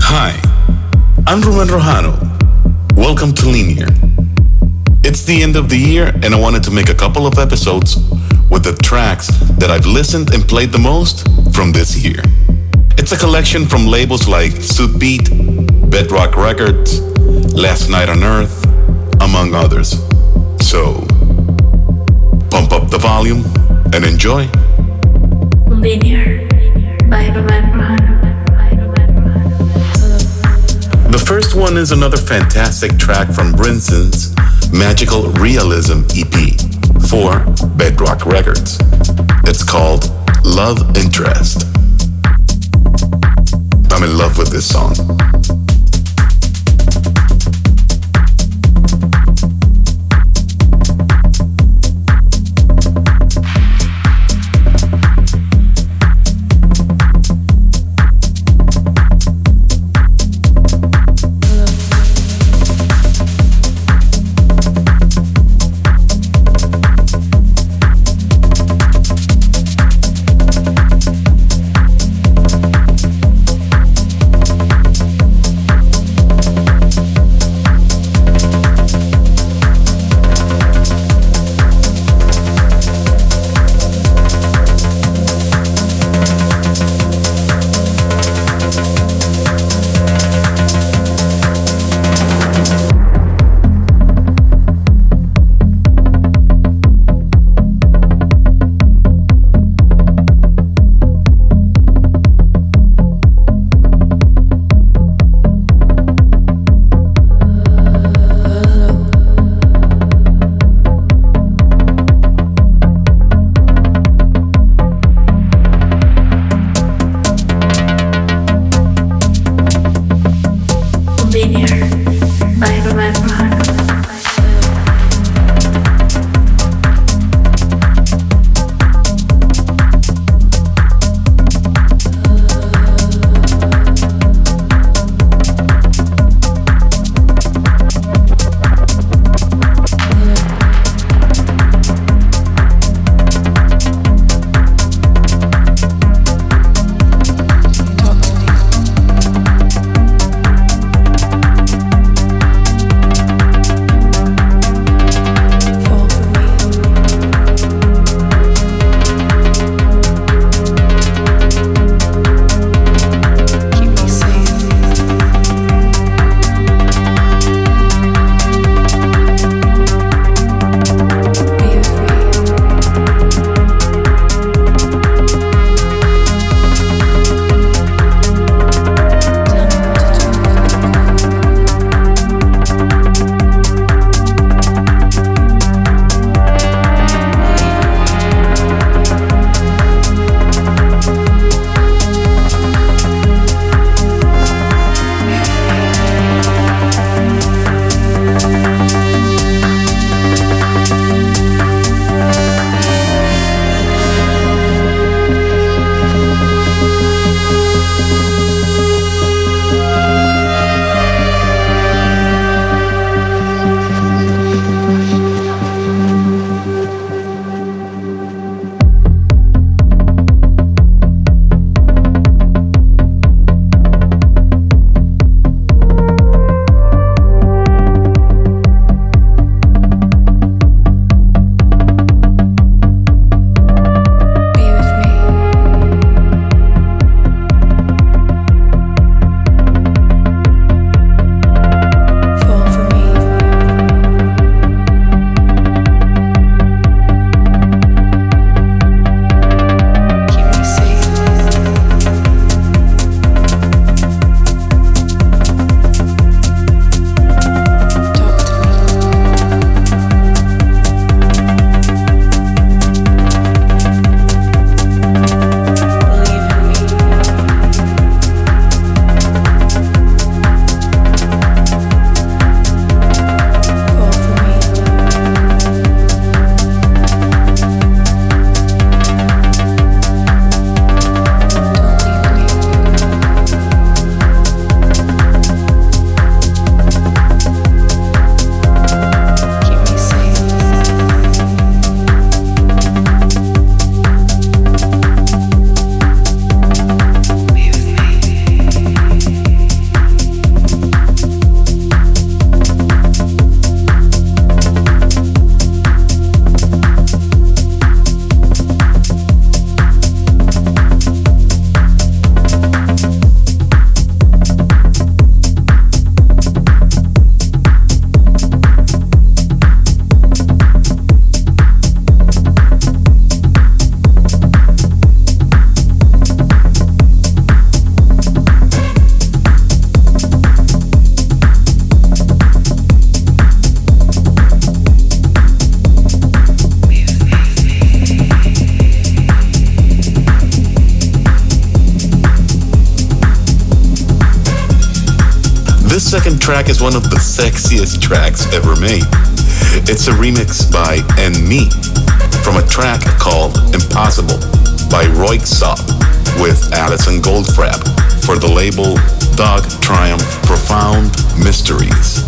Hi, I'm Rojano. Welcome to Linear. It's the end of the year, and I wanted to make a couple of episodes with the tracks that I've listened and played the most from this year. It's a collection from labels like Sudbeat, Bedrock Records, Last Night on Earth, among others. So, pump up the volume and enjoy. Linear by The first one is another fantastic track from Brinson's Magical Realism EP for Bedrock Records. It's called Love Interest. I'm in love with this song. Track is one of the sexiest tracks ever made. It's a remix by And Me from a track called Impossible by Röyksopp with Alison Goldfrapp for the label Dog Triumph Profound Mysteries.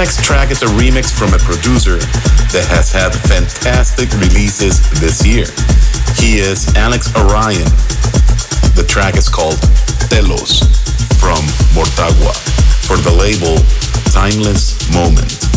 Next track is a remix from a producer that has had fantastic releases this year. He is Alex O'Rion. The track is called Telos from Mortagua for the label Timeless Moment.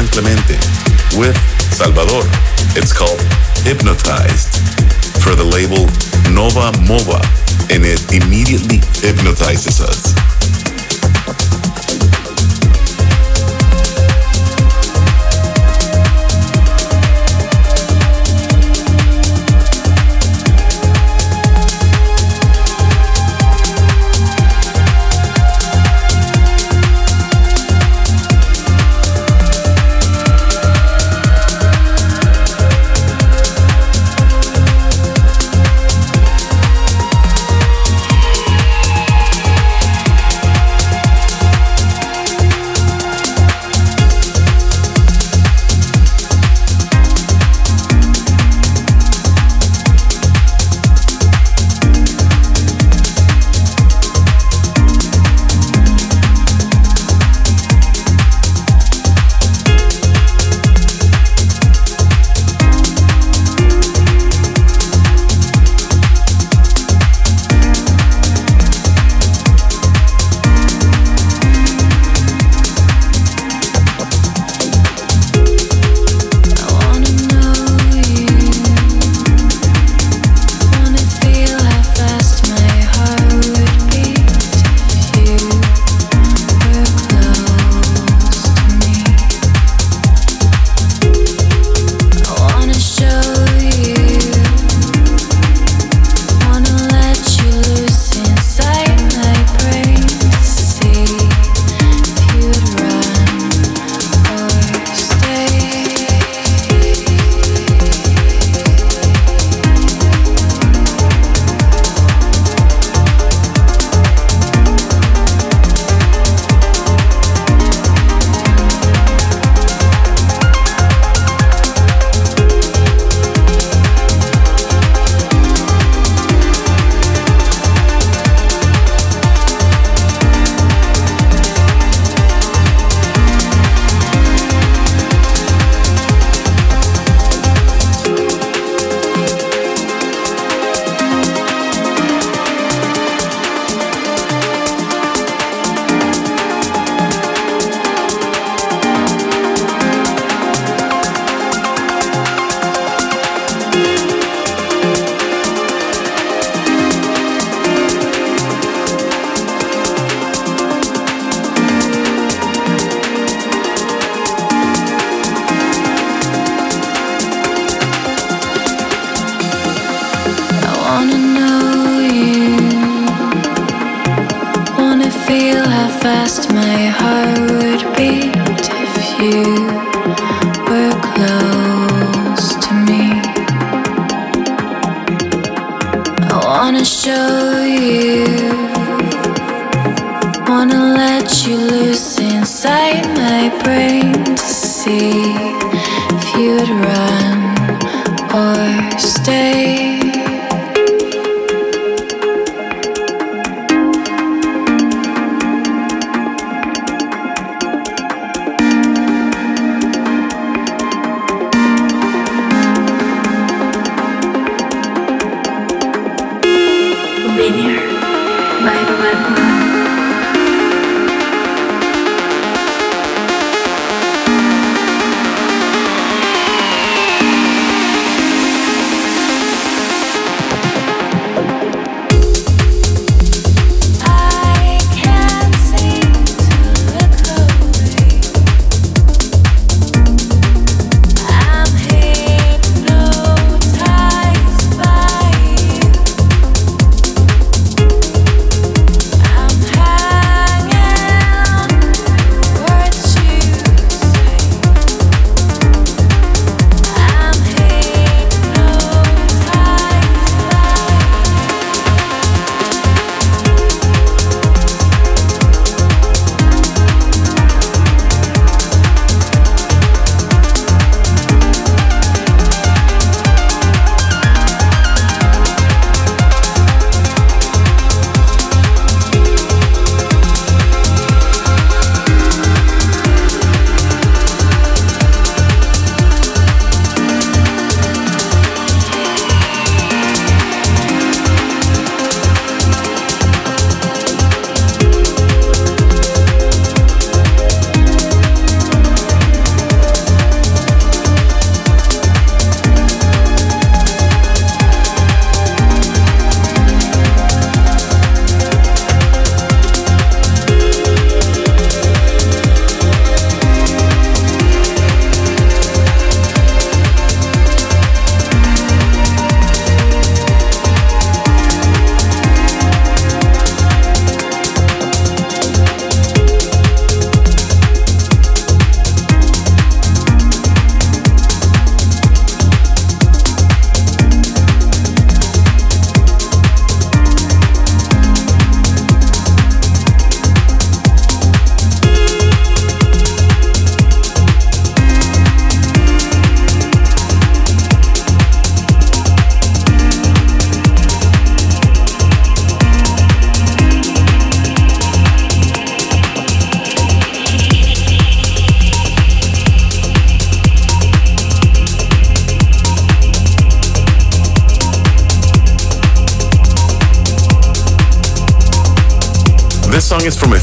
San Clemente with Salvador. It's called Hypnotized for the label Nova Mova, and it immediately hypnotizes us.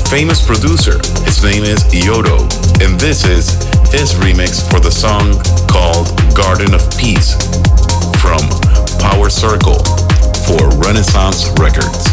Famous producer. His name is Yotto, and this is his remix for the song called Garden of Peace from Power Circle for Renaissance Records.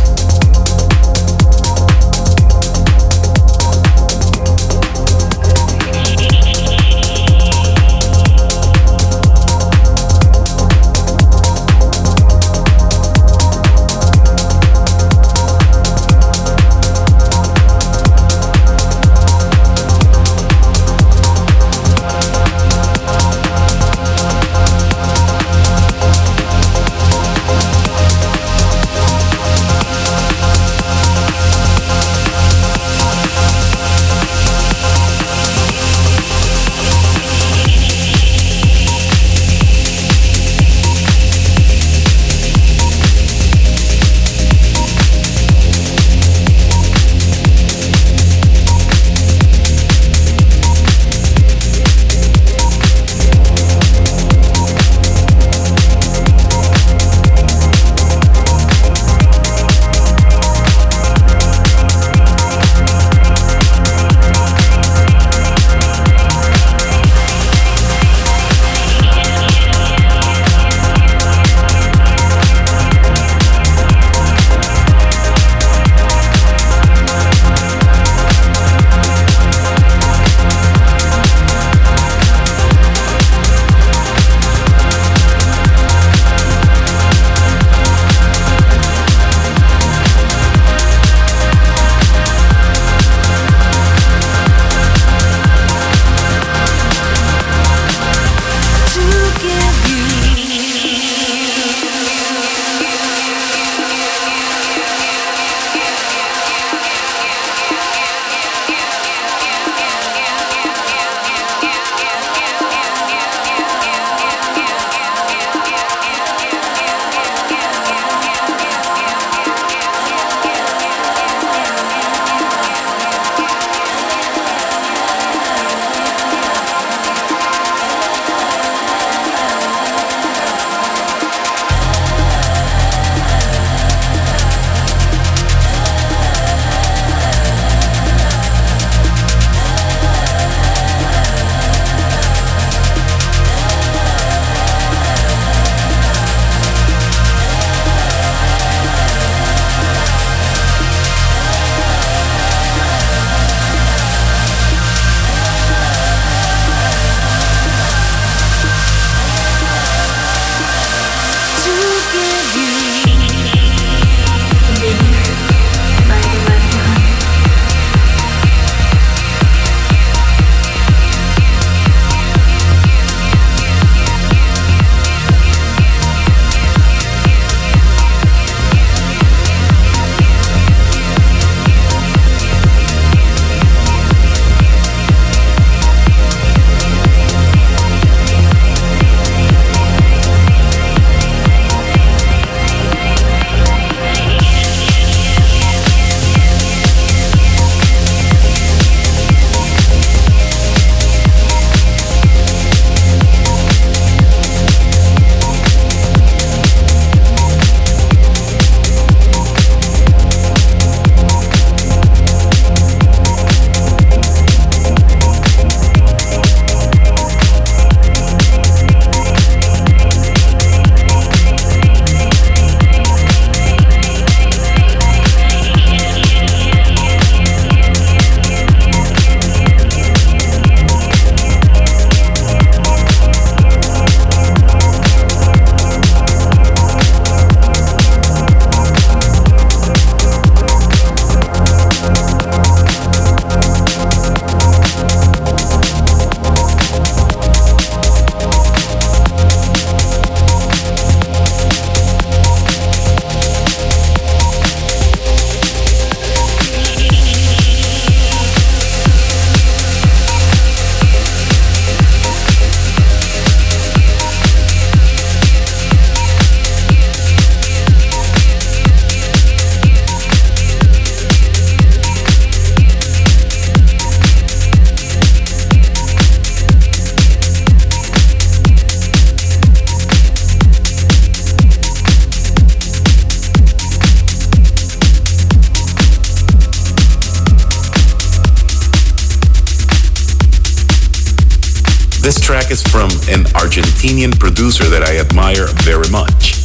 Argentinian producer that I admire very much.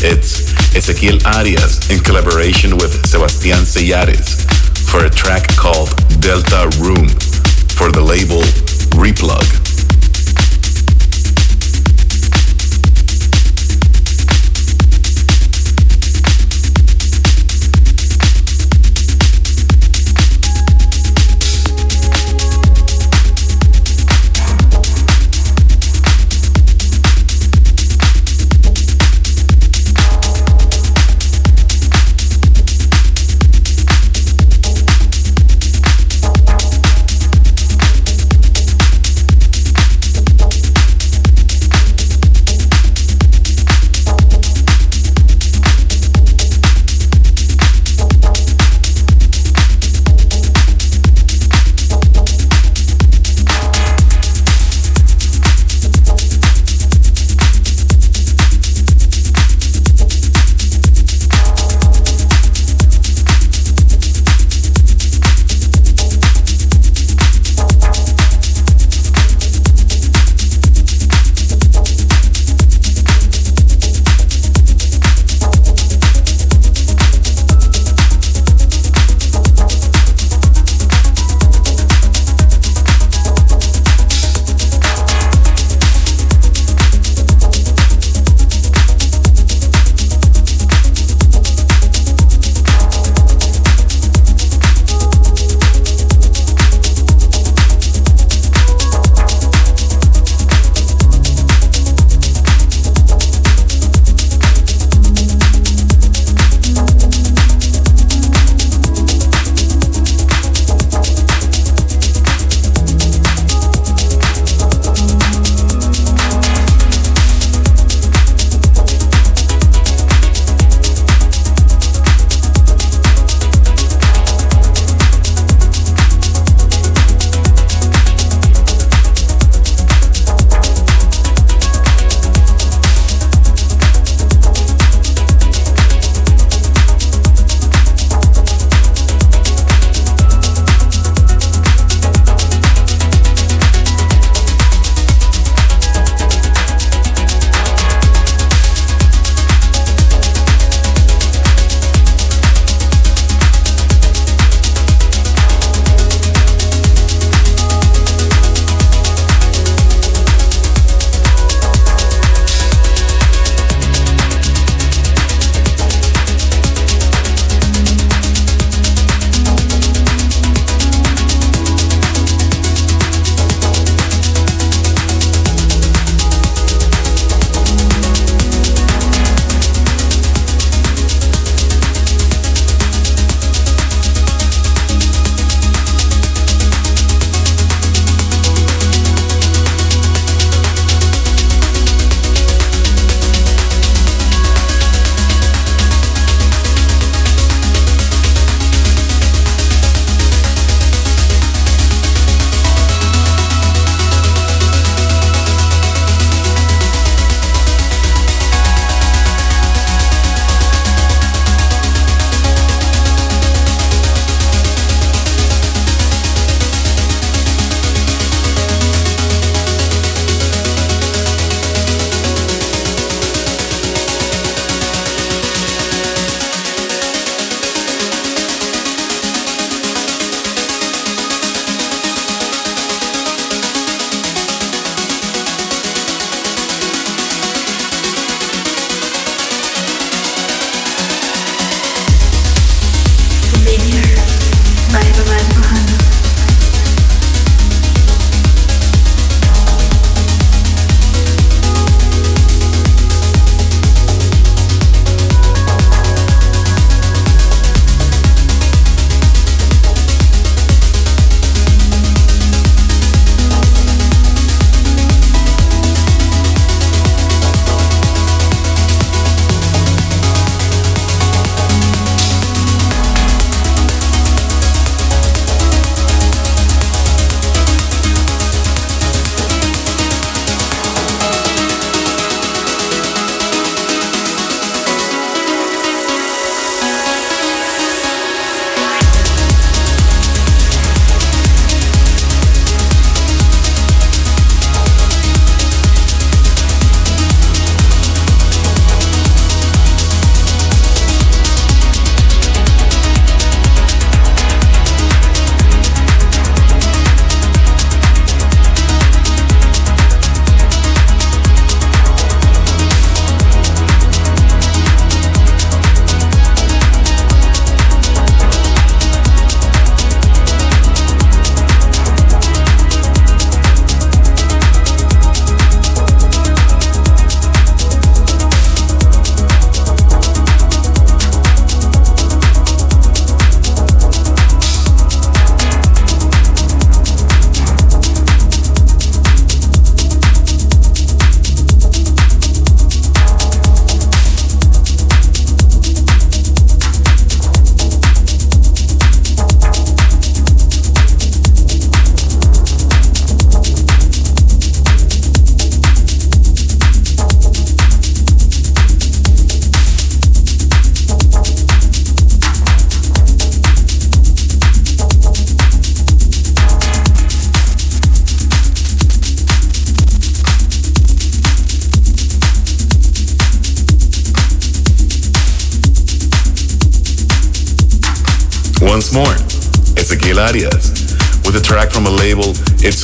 It's Ezequiel Arias in collaboration with Sebastián Sellares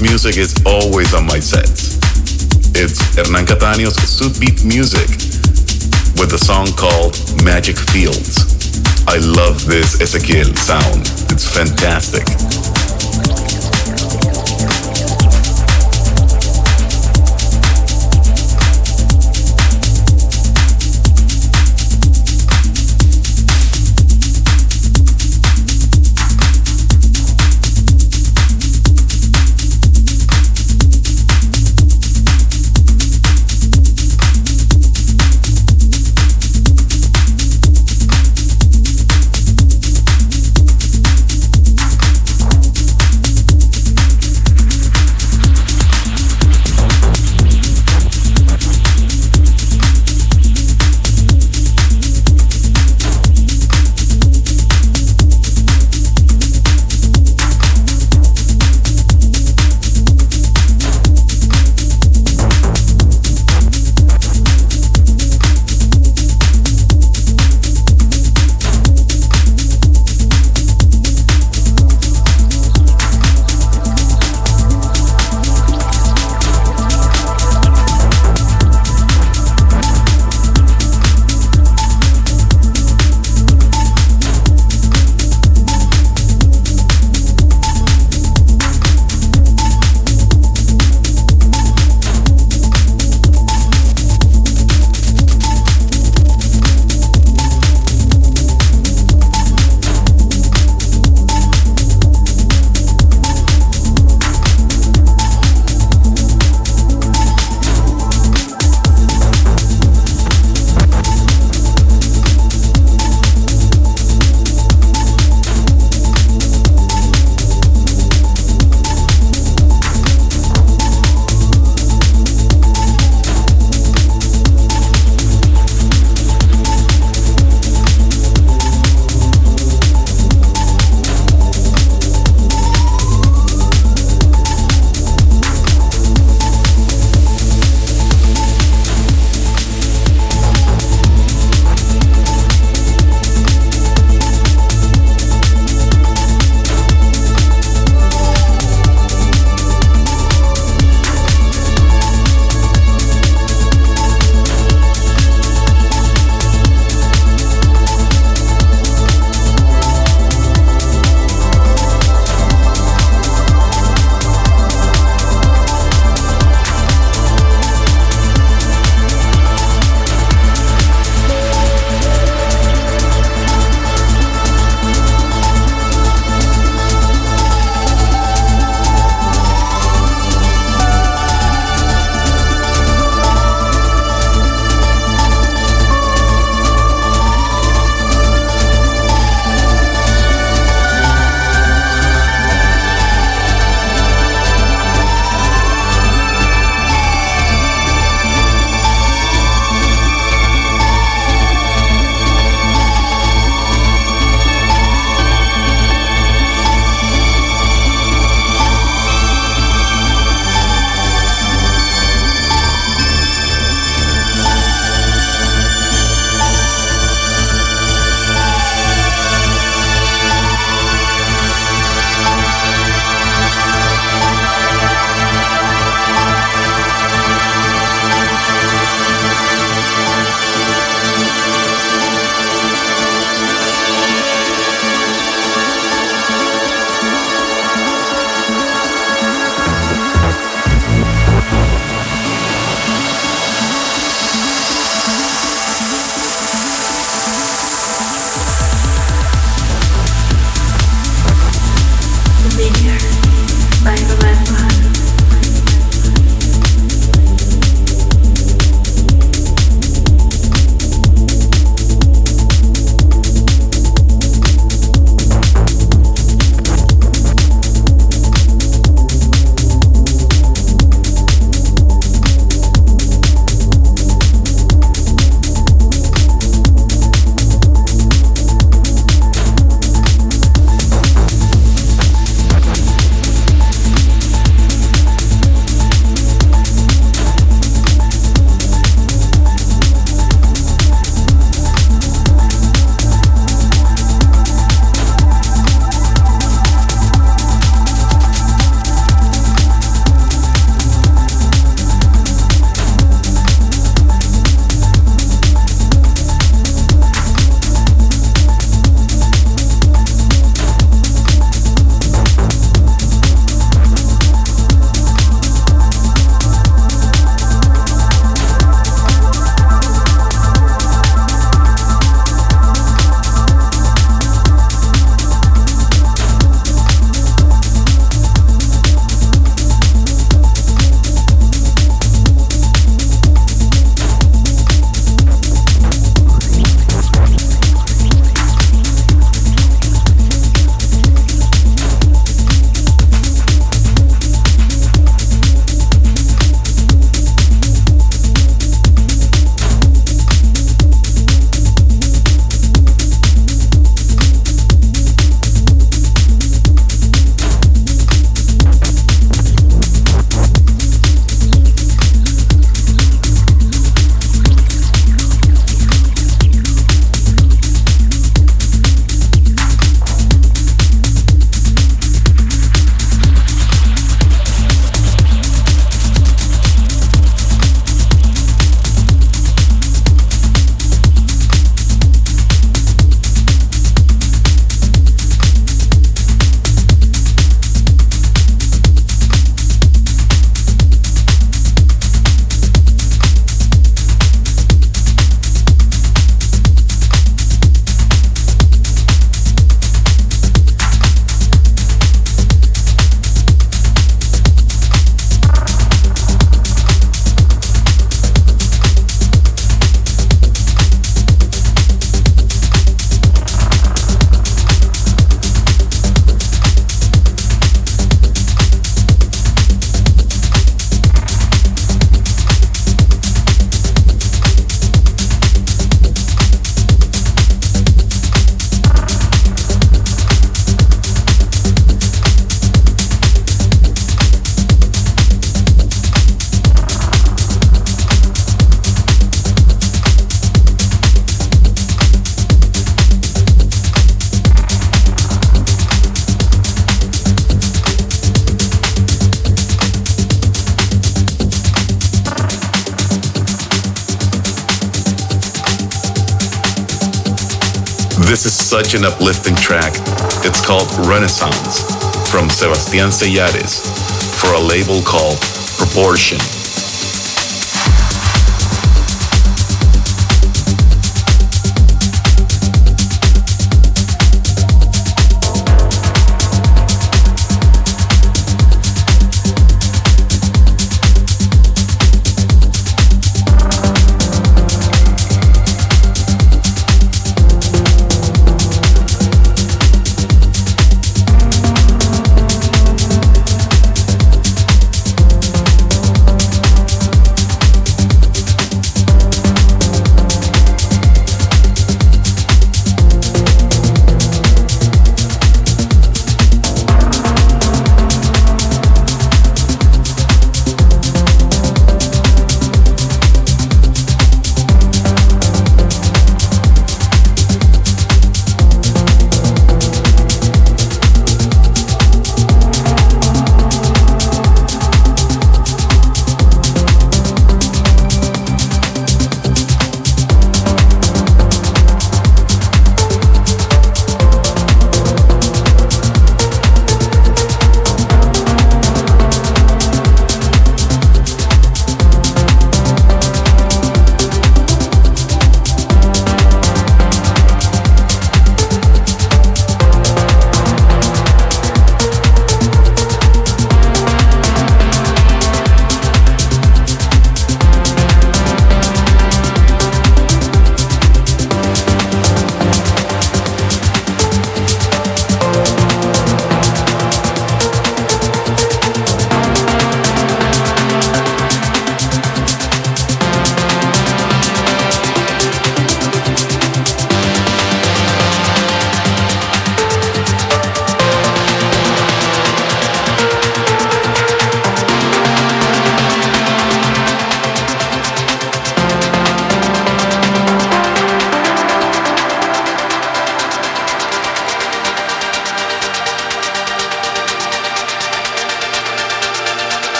music is always on my sets. It's Hernan Cattaneo's Beat Music with a song called Magic Fields. I love this Ezequiel sound. It's fantastic. Such an uplifting track. It's called Renaissance from Sebastián Sellares for a label called Proportion.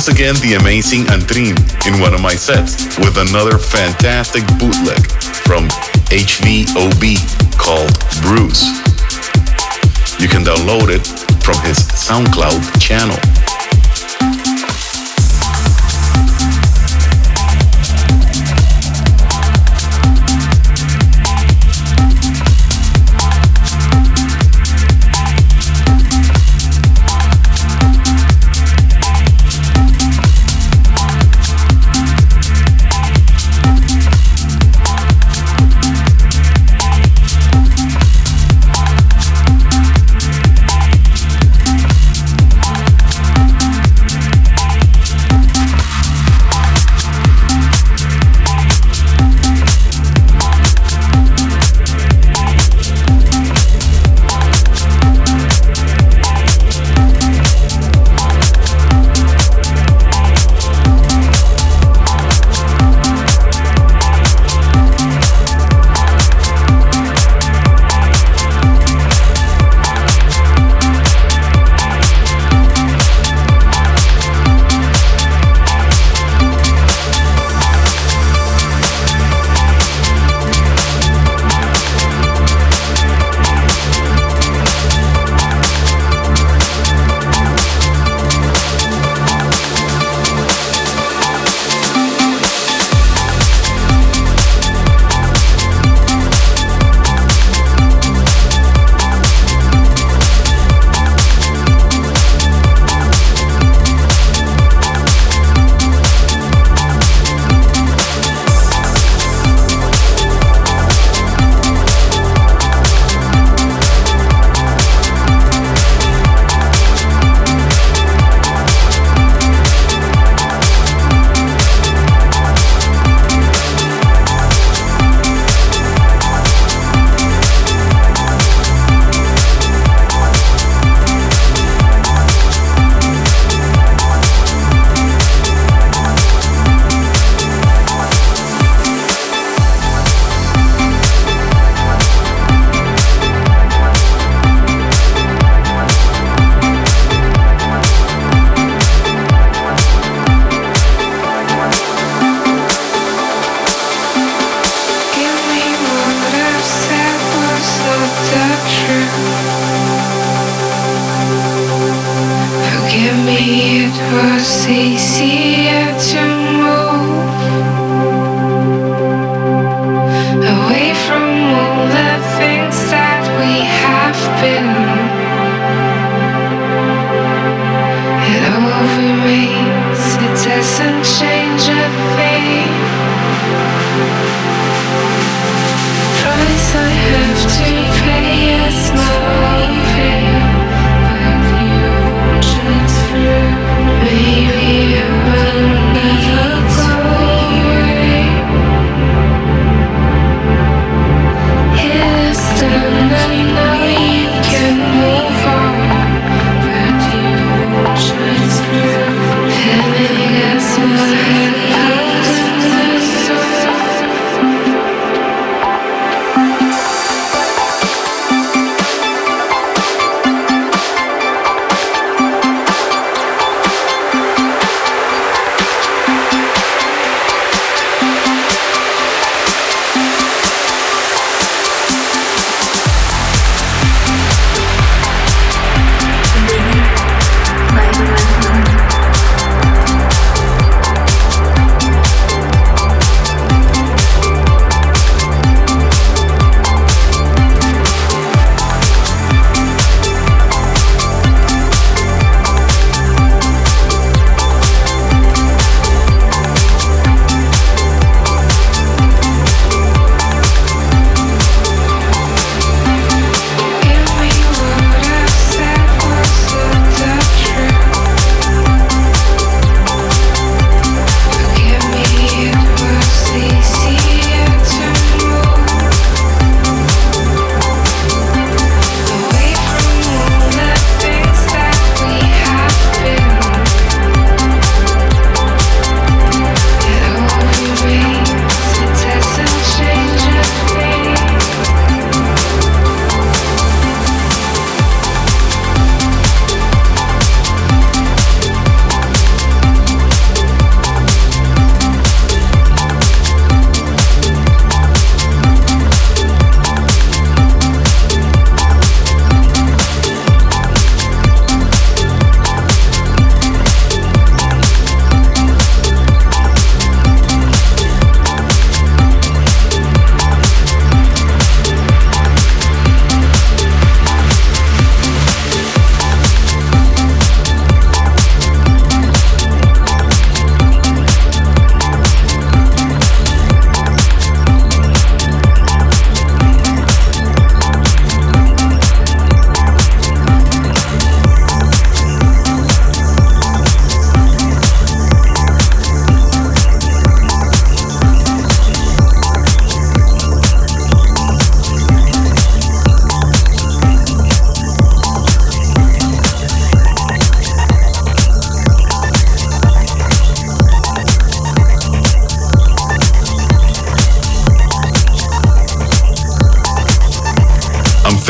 Once again, the amazing Antrin in one of my sets with another fantastic bootleg from HVOB called Bruce. You can download it from his SoundCloud channel.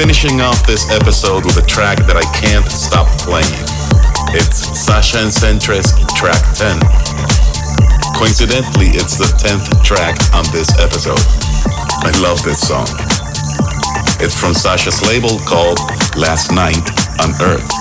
Finishing off this episode with a track that I can't stop playing. It's Sasha and Centres track 10. Coincidentally, it's the 10th track on this episode. I love this song. It's from Sasha's label called Last Night on Earth.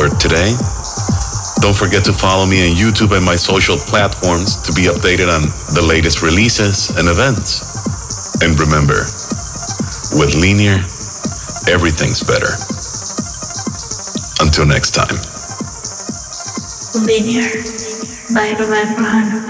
For today. Don't forget to follow me on YouTube and my social platforms to be updated on the latest releases and events. And remember, with Linear, everything's better. Until next time. Linear by Roman Rohano. By Roman Rohano.